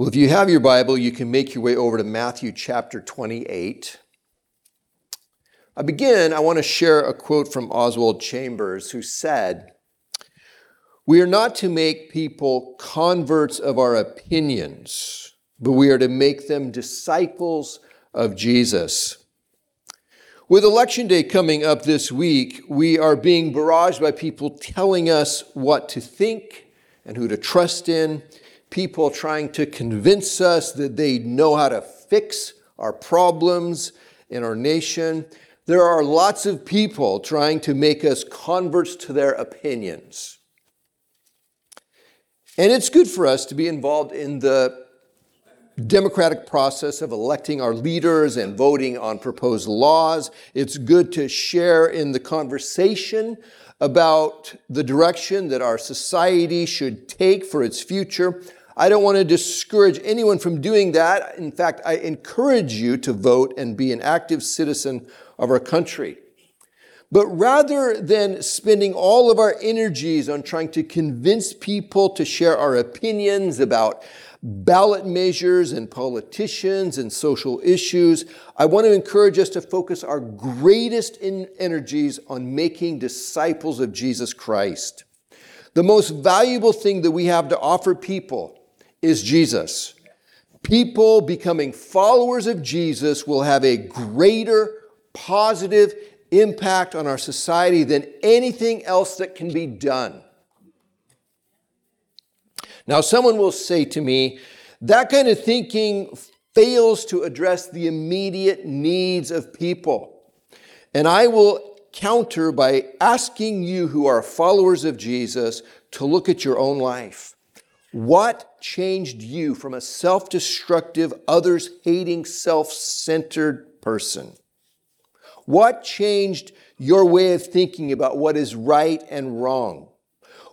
Well, if you have your Bible, you can make your way over to Matthew chapter 28. I begin, I want to share a quote from Oswald Chambers, who said, We are not to make people converts of our opinions, but we are to make them disciples of Jesus. With Election Day coming up this week, we are being barraged by people telling us what to think and who to trust in, people trying to convince us that they know how to fix our problems in our nation. There are lots of people trying to make us converts to their opinions. And it's good for us to be involved in the democratic process of electing our leaders and voting on proposed laws. It's good to share in the conversation about the direction that our society should take for its future. I don't want to discourage anyone from doing that. In fact, I encourage you to vote and be an active citizen of our country. But rather than spending all of our energies on trying to convince people to share our opinions about ballot measures and politicians and social issues, I want to encourage us to focus our greatest energies on making disciples of Jesus Christ. The most valuable thing that we have to offer people is Jesus. People becoming followers of Jesus will have a greater positive impact on our society than anything else that can be done. Now, someone will say to me, that kind of thinking fails to address the immediate needs of people. And I will counter by asking you who are followers of Jesus to look at your own life. What changed you from a self destructive, others hating, self centered person? What changed your way of thinking about what is right and wrong?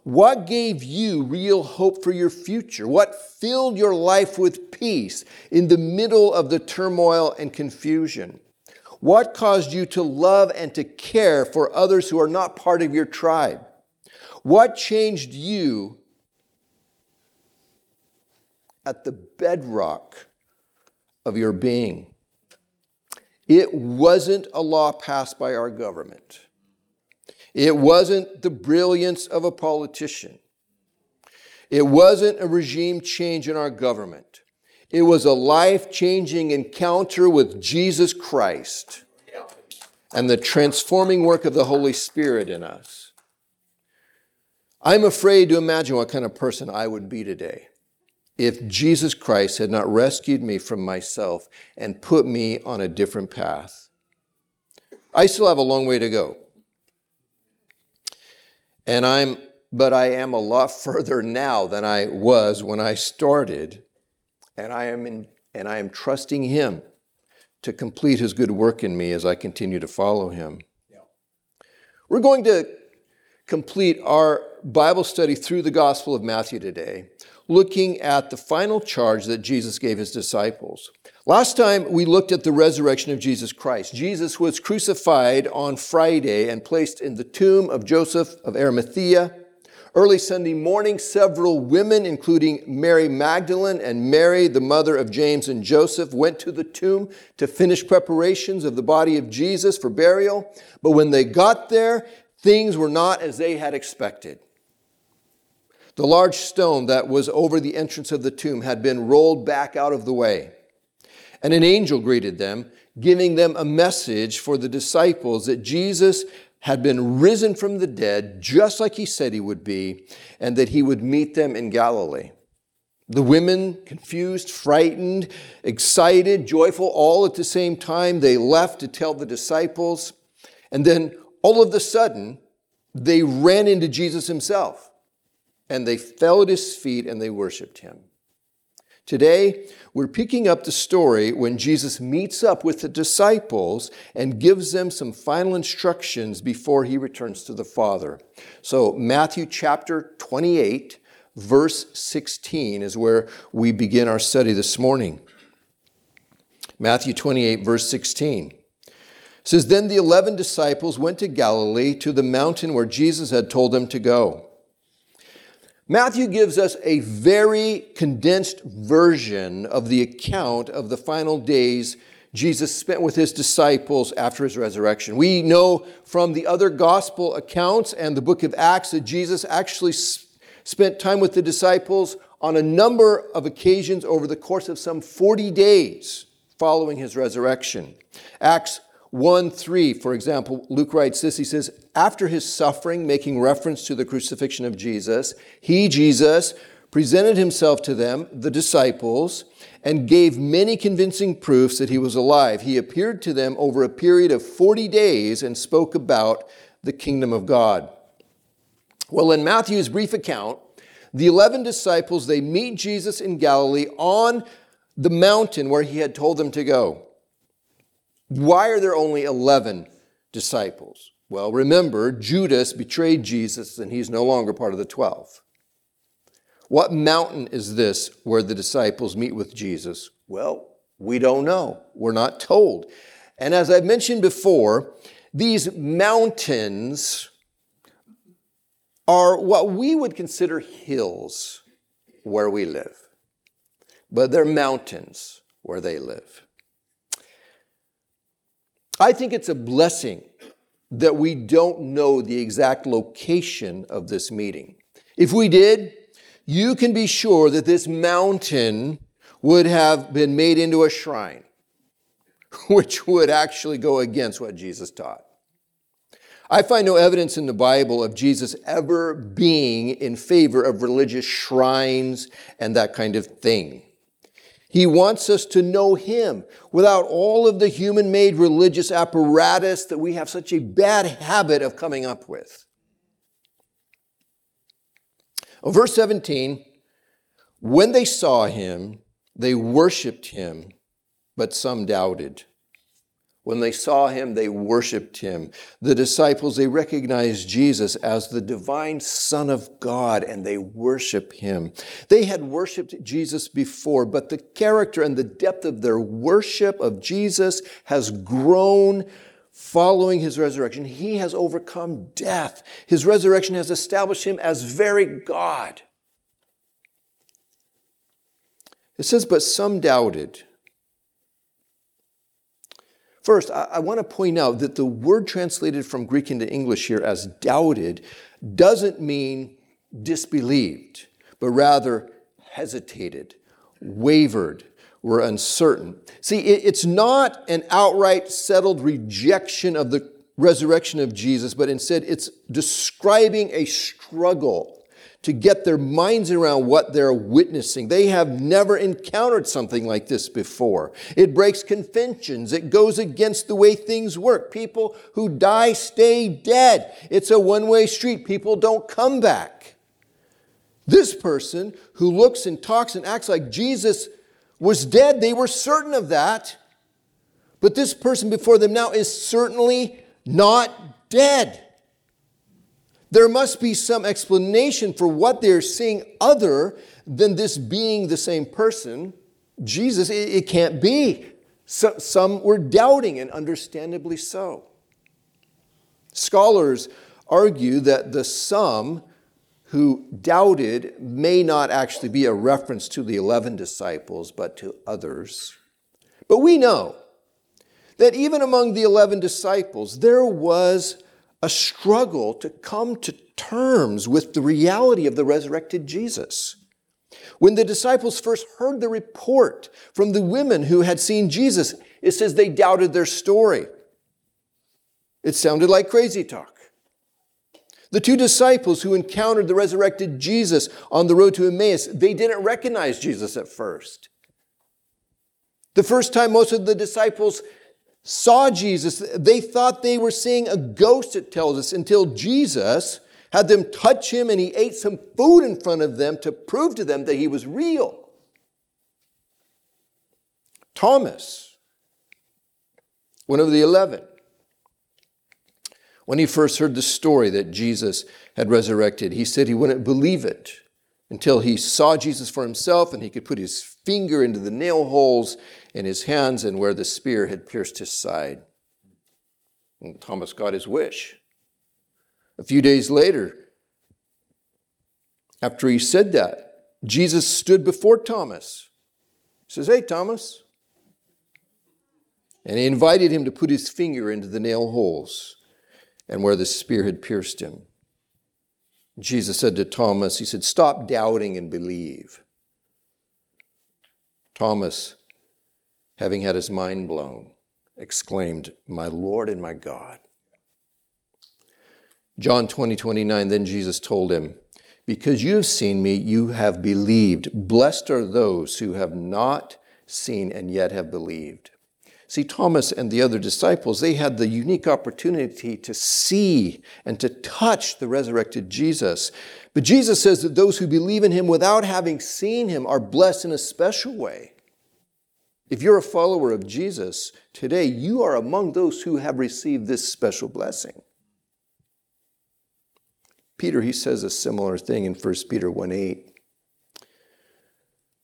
What gave you real hope for your future? What filled your life with peace in the middle of the turmoil and confusion? What caused you to love and to care for others who are not part of your tribe? What changed you at the bedrock of your being? It wasn't a law passed by our government. It wasn't the brilliance of a politician. It wasn't a regime change in our government. It was a life changing encounter with Jesus Christ and the transforming work of the Holy Spirit in us. I'm afraid to imagine what kind of person I would be today if Jesus Christ had not rescued me from myself and put me on a different path. I still have a long way to go. And I'm, but I am a lot further now than I was when I started. And I am in, and I am trusting Him to complete His good work in me as I continue to follow Him. Yeah. We're going to complete our Bible study through the Gospel of Matthew today, looking at the final charge that Jesus gave his disciples. Last time we looked at the resurrection of Jesus Christ. Jesus was crucified on Friday and placed in the tomb of Joseph of Arimathea. Early Sunday morning, several women, including Mary Magdalene and Mary, the mother of James and Joseph, went to the tomb to finish preparations of the body of Jesus for burial. But when they got there, things were not as they had expected. The large stone that was over the entrance of the tomb had been rolled back out of the way and an angel greeted them, giving them a message for the disciples that Jesus had been risen from the dead, just like he said he would be, and that he would meet them in Galilee. The women, confused, frightened, excited, joyful, all at the same time, they left to tell the disciples. And then all of a sudden, they ran into Jesus himself and they fell at his feet and they worshiped him. Today, we're picking up the story when Jesus meets up with the disciples and gives them some final instructions before he returns to the Father. So, Matthew chapter 28, verse 16 is where we begin our study this morning. Matthew 28, verse 16 says, Then the eleven disciples went to Galilee to the mountain where Jesus had told them to go. Matthew gives us a very condensed version of the account of the final days Jesus spent with his disciples after his resurrection. We know from the other gospel accounts and the book of Acts that Jesus actually spent time with the disciples on a number of occasions over the course of some 40 days following his resurrection. Acts 1 3, for example, Luke writes this. He says, After his suffering, making reference to the crucifixion of Jesus, he, Jesus, presented himself to them, the disciples, and gave many convincing proofs that he was alive. He appeared to them over a period of 40 days and spoke about the kingdom of God. Well, in Matthew's brief account, the 11 disciples, they meet Jesus in Galilee on the mountain where he had told them to go. Why are there only 11 disciples? Well, remember, Judas betrayed Jesus and he's no longer part of the 12. What mountain is this where the disciples meet with Jesus? Well, we don't know. We're not told. And as I've mentioned before, these mountains are what we would consider hills where we live, but they're mountains where they live. I think it's a blessing that we don't know the exact location of this meeting. If we did, you can be sure that this mountain would have been made into a shrine, which would actually go against what Jesus taught. I find no evidence in the Bible of Jesus ever being in favor of religious shrines and that kind of thing. He wants us to know Him without all of the human made religious apparatus that we have such a bad habit of coming up with. Well, verse 17 when they saw him, they worshiped him, but some doubted. When they saw him, they worshiped him. The disciples, they recognized Jesus as the divine Son of God and they worship him. They had worshiped Jesus before, but the character and the depth of their worship of Jesus has grown following his resurrection. He has overcome death. His resurrection has established him as very God. It says, but some doubted. First, I, I want to point out that the word translated from Greek into English here as doubted doesn't mean disbelieved, but rather hesitated, wavered, were uncertain. See, it's not an outright settled rejection of the resurrection of Jesus, but instead it's describing a struggle to get their minds around what they're witnessing. They have never encountered something like this before. It breaks conventions. It goes against the way things work. People who die stay dead. It's a one way street. People don't come back. This person who looks and talks and acts like Jesus was dead, they were certain of that. But this person before them now is certainly not dead. There must be some explanation for what they're seeing other than this being the same person. Jesus, it, it can't be. So, some were doubting, and understandably so. Scholars argue that the some who doubted may not actually be a reference to the 11 disciples, but to others. But we know that even among the 11 disciples, there was a struggle to come to terms with the reality of the resurrected Jesus. When the disciples first heard the report from the women who had seen Jesus, it says they doubted their story. It sounded like crazy talk. The two disciples who encountered the resurrected Jesus on the road to Emmaus, they didn't recognize Jesus at first. The first time most of the disciples saw Jesus, they thought they were seeing a ghost, it tells us, until Jesus had them touch him and he ate some food in front of them to prove to them that he was real. Thomas, one of the eleven, when he first heard the story that Jesus had resurrected, he said he wouldn't believe it until he saw Jesus for himself and he could put his finger into the nail holes in his hands and where the spear had pierced his side. And Thomas got his wish. A few days later, After he said that, Jesus stood before Thomas. He says, Hey, Thomas. And he invited him to put his finger into the nail holes and where the spear had pierced him. Jesus said to Thomas, He said, Stop doubting and believe. Thomas, having had his mind blown, exclaimed, My Lord and my God. John 20, 29, then Jesus told him, Because you have seen me, you have believed. Blessed are those who have not seen and yet have believed. See, Thomas and the other disciples, they had the unique opportunity to see and to touch the resurrected Jesus. But Jesus says that those who believe in him without having seen him are blessed in a special way. If you're a follower of Jesus today, you are among those who have received this special blessing. Peter, he says a similar thing in 1 Peter 1 8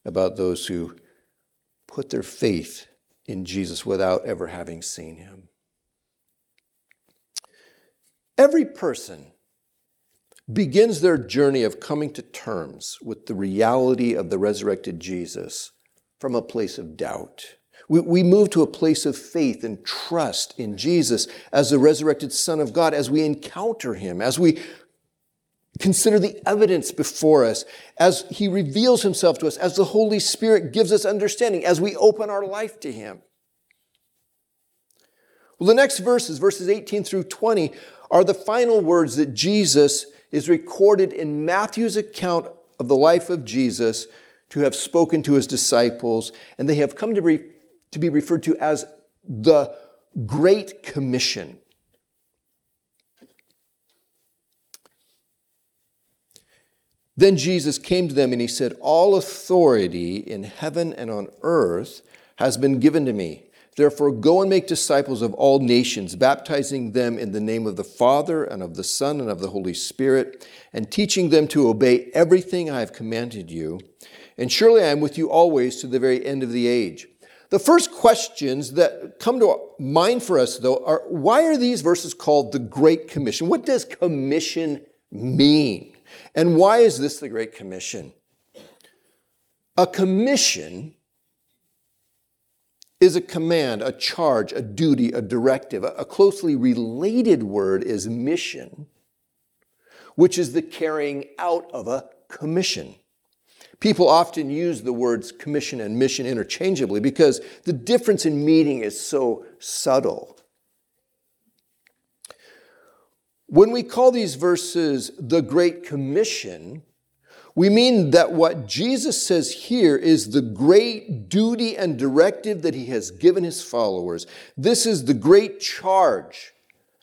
about those who put their faith in Jesus without ever having seen him. Every person begins their journey of coming to terms with the reality of the resurrected Jesus from a place of doubt. We, we move to a place of faith and trust in Jesus as the resurrected Son of God, as we encounter him, as we consider the evidence before us, as he reveals himself to us, as the Holy Spirit gives us understanding, as we open our life to him. Well, the next verses, verses 18 through 20, are the final words that Jesus is recorded in Matthew's account of the life of Jesus to have spoken to his disciples, and they have come to be, to be referred to as the Great Commission. Then Jesus came to them and he said, All authority in heaven and on earth has been given to me. Therefore, go and make disciples of all nations, baptizing them in the name of the Father and of the Son and of the Holy Spirit, and teaching them to obey everything I have commanded you. And surely I am with you always to the very end of the age. The first questions that come to mind for us, though, are why are these verses called the Great Commission? What does commission mean? And why is this the Great Commission? A commission is a command, a charge, a duty, a directive. A closely related word is mission, which is the carrying out of a commission. People often use the words commission and mission interchangeably because the difference in meaning is so subtle. When we call these verses the Great Commission, we mean that what Jesus says here is the great duty and directive that he has given his followers. This is the great charge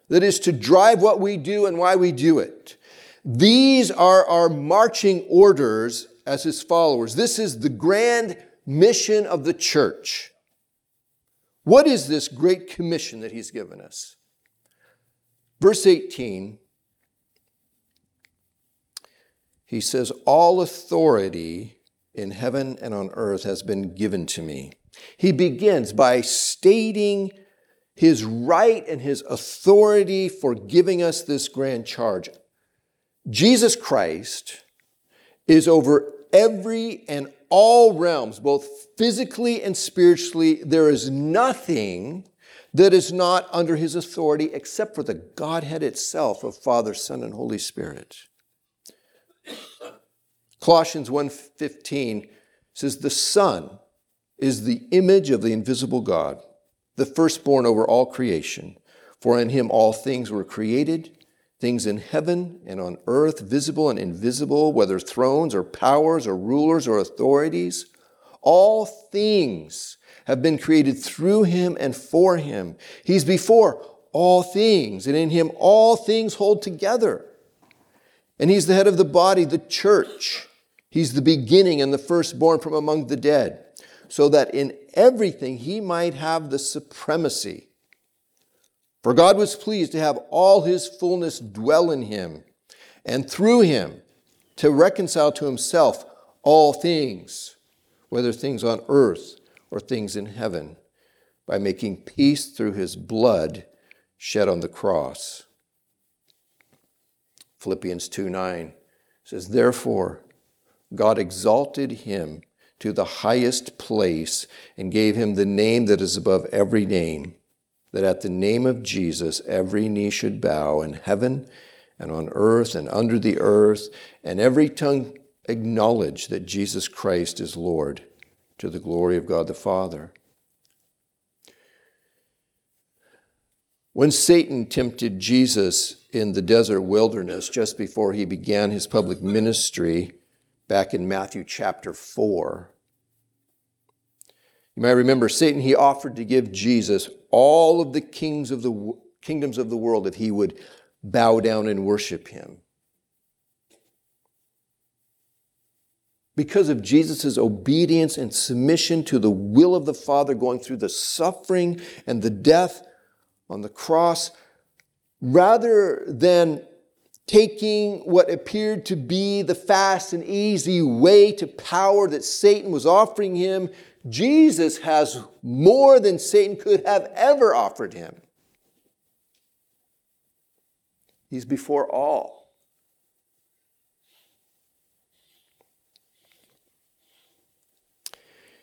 that is to drive what we do and why we do it. These are our marching orders as his followers. This is the grand mission of the church. What is this great commission that he's given us? Verse 18, he says, All authority in heaven and on earth has been given to me. He begins by stating his right and his authority for giving us this grand charge. Jesus Christ is over every and all realms, both physically and spiritually. There is nothing that is not under his authority except for the Godhead itself of Father, Son, and Holy Spirit. Colossians 1:15 says the Son is the image of the invisible God, the firstborn over all creation. For in him all things were created, things in heaven and on earth, visible and invisible, whether thrones or powers or rulers or authorities. All things have been created through him and for him. He's before all things, and in him all things hold together. And he's the head of the body, the church. He's the beginning and the firstborn from among the dead, so that in everything he might have the supremacy. For God was pleased to have all his fullness dwell in him, and through him to reconcile to himself all things, whether things on earth or things in heaven by making peace through his blood shed on the cross. Philippians 2 9 says, Therefore, God exalted him to the highest place and gave him the name that is above every name, that at the name of Jesus every knee should bow in heaven and on earth and under the earth, and every tongue acknowledge that Jesus Christ is Lord to the glory of God the Father. When Satan tempted Jesus in the desert wilderness just before he began his public ministry, back in Matthew chapter 4, you might remember Satan, he offered to give Jesus all of the kings of the kingdoms of the world if he would bow down and worship him. Because of Jesus' obedience and submission to the will of the Father, going through the suffering and the death on the cross, rather than taking what appeared to be the fast and easy way to power that Satan was offering him, Jesus has more than Satan could have ever offered him. He's before all.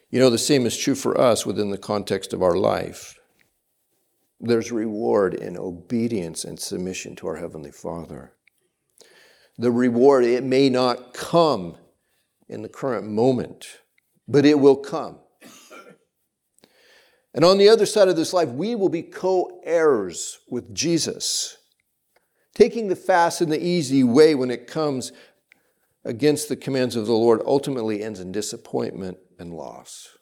You know, the same is true for us within the context of our life. There's reward in obedience and submission to our Heavenly Father. The reward, it may not come in the current moment, but it will come. And on the other side of this life, we will be co heirs with Jesus. Taking the fast and the easy way when it comes against the commands of the Lord ultimately ends in disappointment and loss.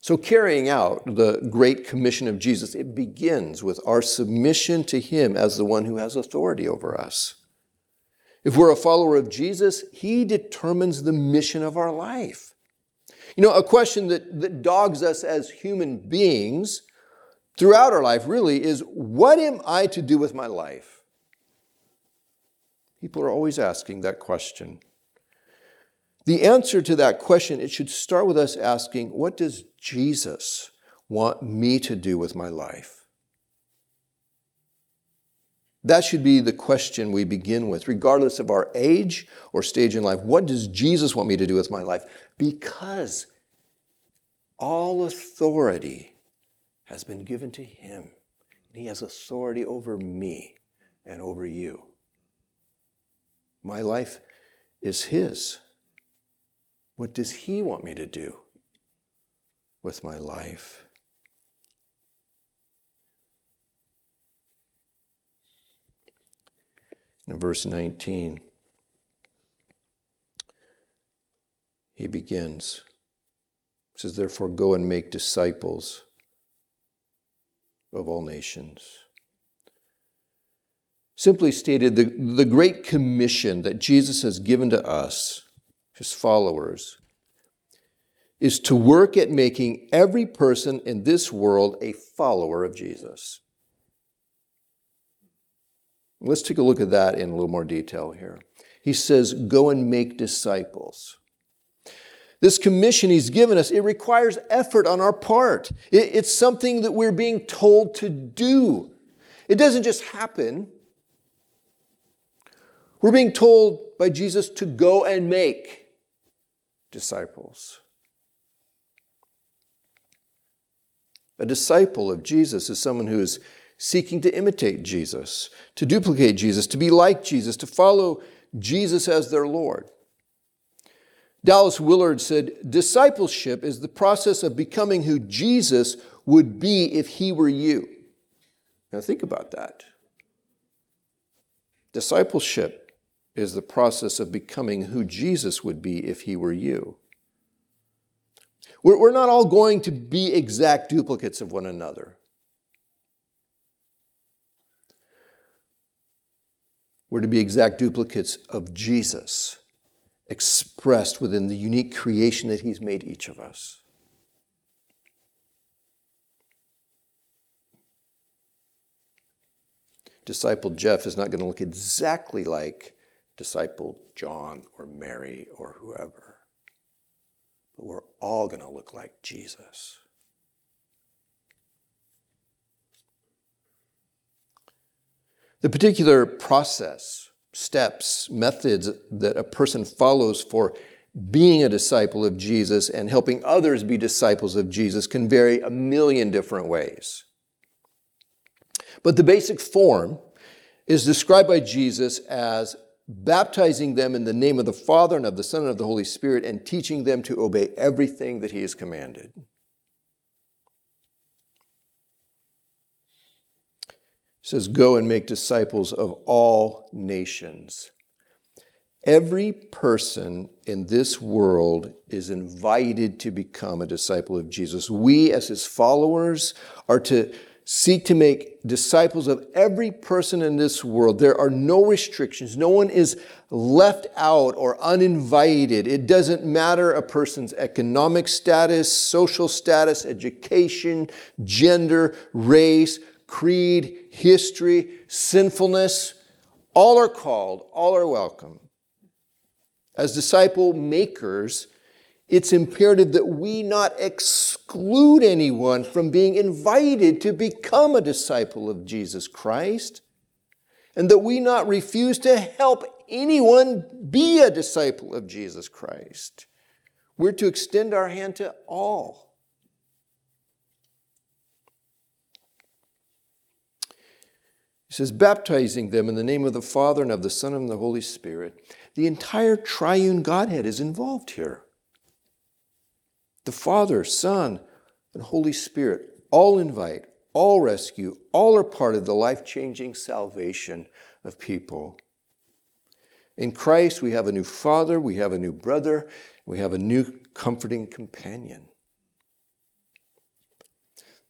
So, carrying out the great commission of Jesus, it begins with our submission to Him as the one who has authority over us. If we're a follower of Jesus, He determines the mission of our life. You know, a question that, that dogs us as human beings throughout our life really is what am I to do with my life? People are always asking that question. The answer to that question, it should start with us asking, what does Jesus want me to do with my life? That should be the question we begin with, regardless of our age or stage in life. What does Jesus want me to do with my life? Because all authority has been given to him. He has authority over me and over you. My life is his. What does he want me to do with my life? In verse 19, he begins. He says, Therefore, go and make disciples of all nations. Simply stated, the, the Great Commission that Jesus has given to us, his followers, is to work at making every person in this world a follower of Jesus. Let's take a look at that in a little more detail here. He says, Go and make disciples. This commission he's given us, it requires effort on our part. it's something that we're being told to do. It doesn't just happen. We're being told by Jesus to go and make disciples. A disciple of Jesus is someone who is seeking to imitate Jesus, to duplicate Jesus, to be like Jesus, to follow Jesus as their Lord. Dallas Willard said, Discipleship is the process of becoming who Jesus would be if he were you. Now, think about that. Discipleship is the process of becoming who Jesus would be if he were you. We're, not all going to be exact duplicates of one another. We're to be exact duplicates of Jesus expressed within the unique creation that He's made each of us. Disciple Jeff is not going to look exactly like disciple John or Mary or whoever, but we're all going to look like Jesus. The particular process, steps, methods that a person follows for being a disciple of Jesus and helping others be disciples of Jesus can vary a million different ways. But the basic form is described by Jesus as baptizing them in the name of the Father and of the Son and of the Holy Spirit and teaching them to obey everything that He has commanded. Says, Go and make disciples of all nations. Every person in this world is invited to become a disciple of Jesus. We, as his followers, are to seek to make disciples of every person in this world. There are no restrictions. No one is left out or uninvited. It doesn't matter a person's economic status, social status, education, gender, race, creed, history, sinfulness. All are called, all are welcome. As disciple makers, it's imperative that we not exclude anyone from being invited to become a disciple of Jesus Christ, and that we not refuse to help anyone be a disciple of Jesus Christ. We're to extend our hand to all. He says, baptizing them in the name of the Father and of the Son and of the Holy Spirit. The entire triune Godhead is involved here the Father, Son, and Holy Spirit all invite, all rescue, all are part of the life changing salvation of people. In Christ, we have a new Father, we have a new brother, we have a new comforting companion.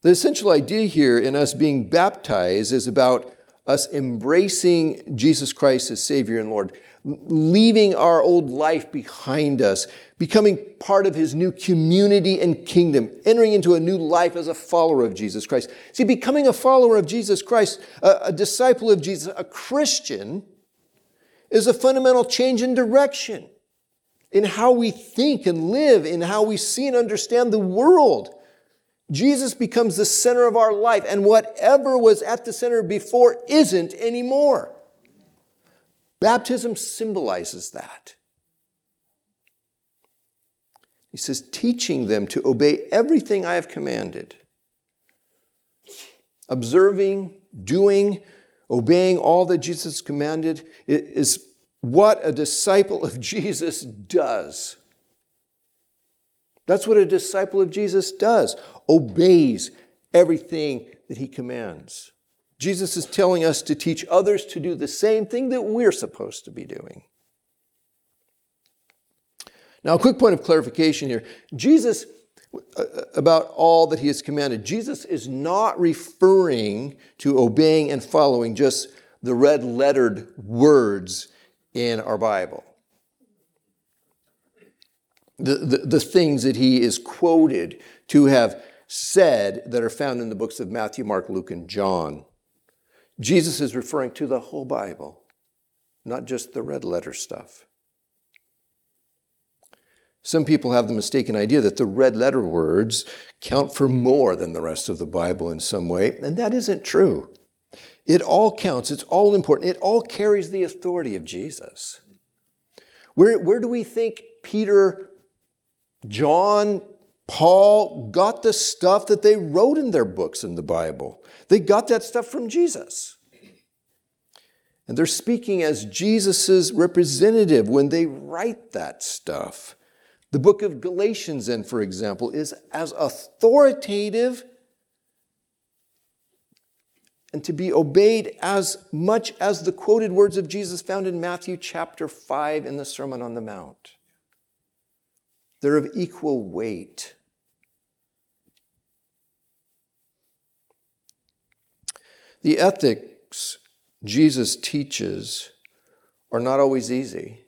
The essential idea here in us being baptized is about us embracing Jesus Christ as Savior and Lord, leaving our old life behind us, becoming part of His new community and kingdom, entering into a new life as a follower of Jesus Christ. See, becoming a follower of Jesus Christ, a, a disciple of Jesus, a Christian, is a fundamental change in direction in how we think and live, in how we see and understand the world. Jesus becomes the center of our life, and whatever was at the center before isn't anymore. Baptism symbolizes that. He says, teaching them to obey everything I have commanded. Observing, doing, obeying all that Jesus commanded is what a disciple of Jesus does. That's what a disciple of Jesus does obeys everything that he commands. Jesus is telling us to teach others to do the same thing that we're supposed to be doing. Now, a quick point of clarification here. Jesus, uh, about all that he has commanded, Jesus is not referring to obeying and following just the red lettered words in our Bible the, the, things that he is quoted to have said that are found in the books of Matthew, Mark, Luke, and John. Jesus is referring to the whole Bible, not just the red letter stuff. Some people have the mistaken idea that the red letter words count for more than the rest of the Bible in some way, and that isn't true. It all counts, it's all important, it all carries the authority of Jesus. Where, where do we think Peter John, Paul got the stuff that they wrote in their books in the Bible. They got that stuff from Jesus. And they're speaking as Jesus' representative when they write that stuff. The book of Galatians, then, for example, is as authoritative and to be obeyed as much as the quoted words of Jesus found in Matthew chapter 5 in the Sermon on the Mount. They're of equal weight. The ethics Jesus teaches are not always easy.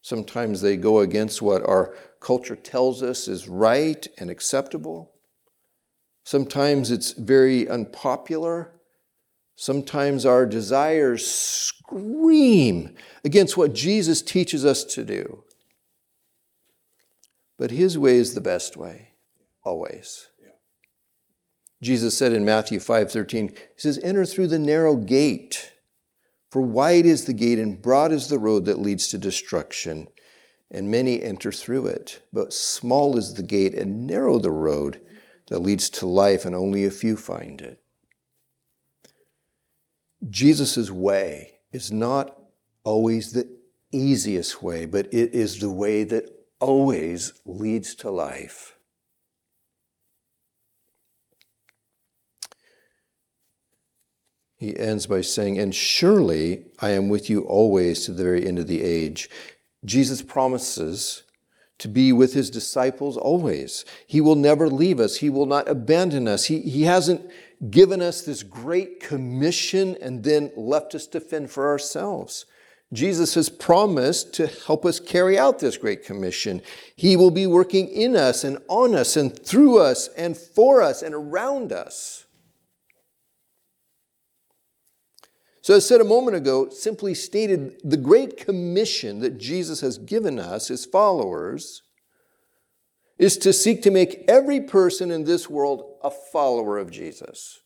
Sometimes they go against what our culture tells us is right and acceptable. Sometimes it's very unpopular. Sometimes our desires scream against what Jesus teaches us to do. But His way is the best way, always. Jesus said in Matthew 5:13, he says, "Enter through the narrow gate, for wide is the gate and broad is the road that leads to destruction, and many enter through it. But small is the gate and narrow the road that leads to life, and only a few find it." Jesus' way is not always the easiest way, but it is the way that always leads to life. He ends by saying, And surely I am with you always to the very end of the age. Jesus promises to be with his disciples always. He will never leave us, he will not abandon us. He, he hasn't given us this great commission and then left us to fend for ourselves. Jesus has promised to help us carry out this great commission. He will be working in us and on us and through us and for us and around us. So, as I said a moment ago, simply stated the great commission that Jesus has given us, his followers, is to seek to make every person in this world a follower of Jesus.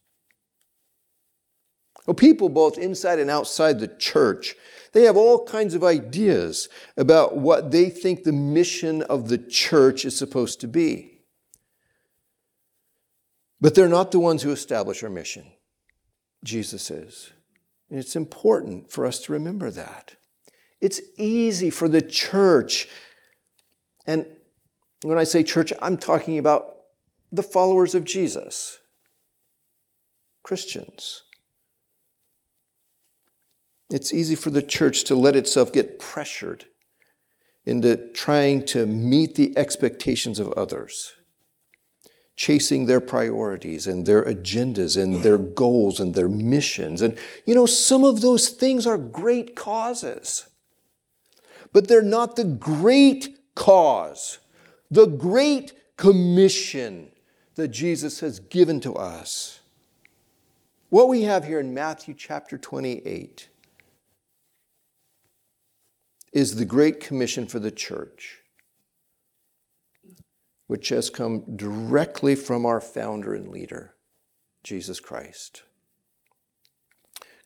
Well, people both inside and outside the church, they have all kinds of ideas about what they think the mission of the church is supposed to be. But they're not the ones who establish our mission. Jesus is. And it's important for us to remember that. It's easy for the church, and when I say church, I'm talking about the followers of Jesus, Christians. It's easy for the church to let itself get pressured into trying to meet the expectations of others chasing their priorities and their agendas and their goals and their missions. And, you know, some of those things are great causes, but they're not the great cause, the great commission that Jesus has given to us. What we have here in Matthew chapter 28 is the Great Commission for the church which has come directly from our founder and leader, Jesus Christ.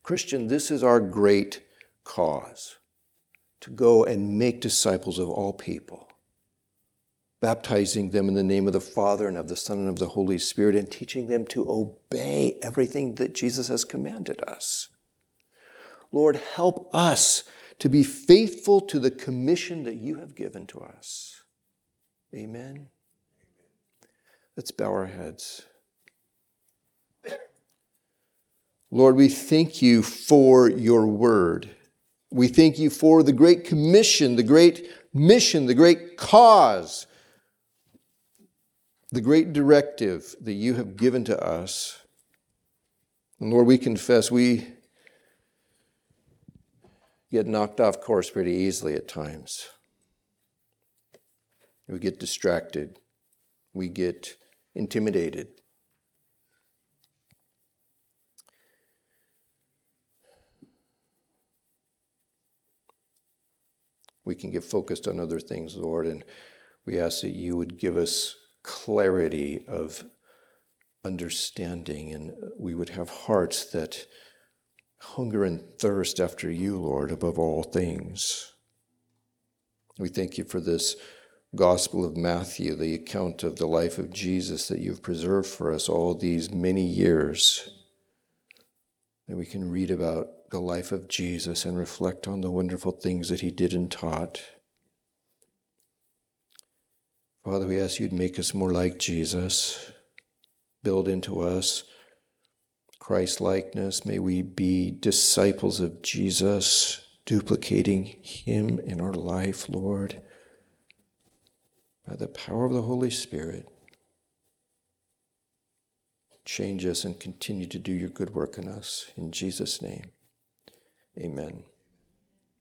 Christian, this is our great cause to go and make disciples of all people, baptizing them in the name of the Father and of the Son and of the Holy Spirit, and teaching them to obey everything that Jesus has commanded us. Lord, help us to be faithful to the commission that you have given to us. Amen. Let's bow our heads. Lord, we thank you for your word. We thank you for the great commission, the great mission, the great cause, the great directive that you have given to us. And Lord, we confess we get knocked off course pretty easily at times. We get distracted. We get intimidated. We can get focused on other things, Lord, and we ask that you would give us clarity of understanding and we would have hearts that hunger and thirst after you, Lord, above all things. We thank you for this Gospel of Matthew, the account of the life of Jesus that you've preserved for us all these many years, that we can read about the life of Jesus and reflect on the wonderful things that he did and taught. Father, we ask you to make us more like Jesus, build into us Christ likeness. May we be disciples of Jesus, duplicating him in our life, Lord by the power of the Holy Spirit, change us and continue to do your good work in us. In Jesus' name, amen.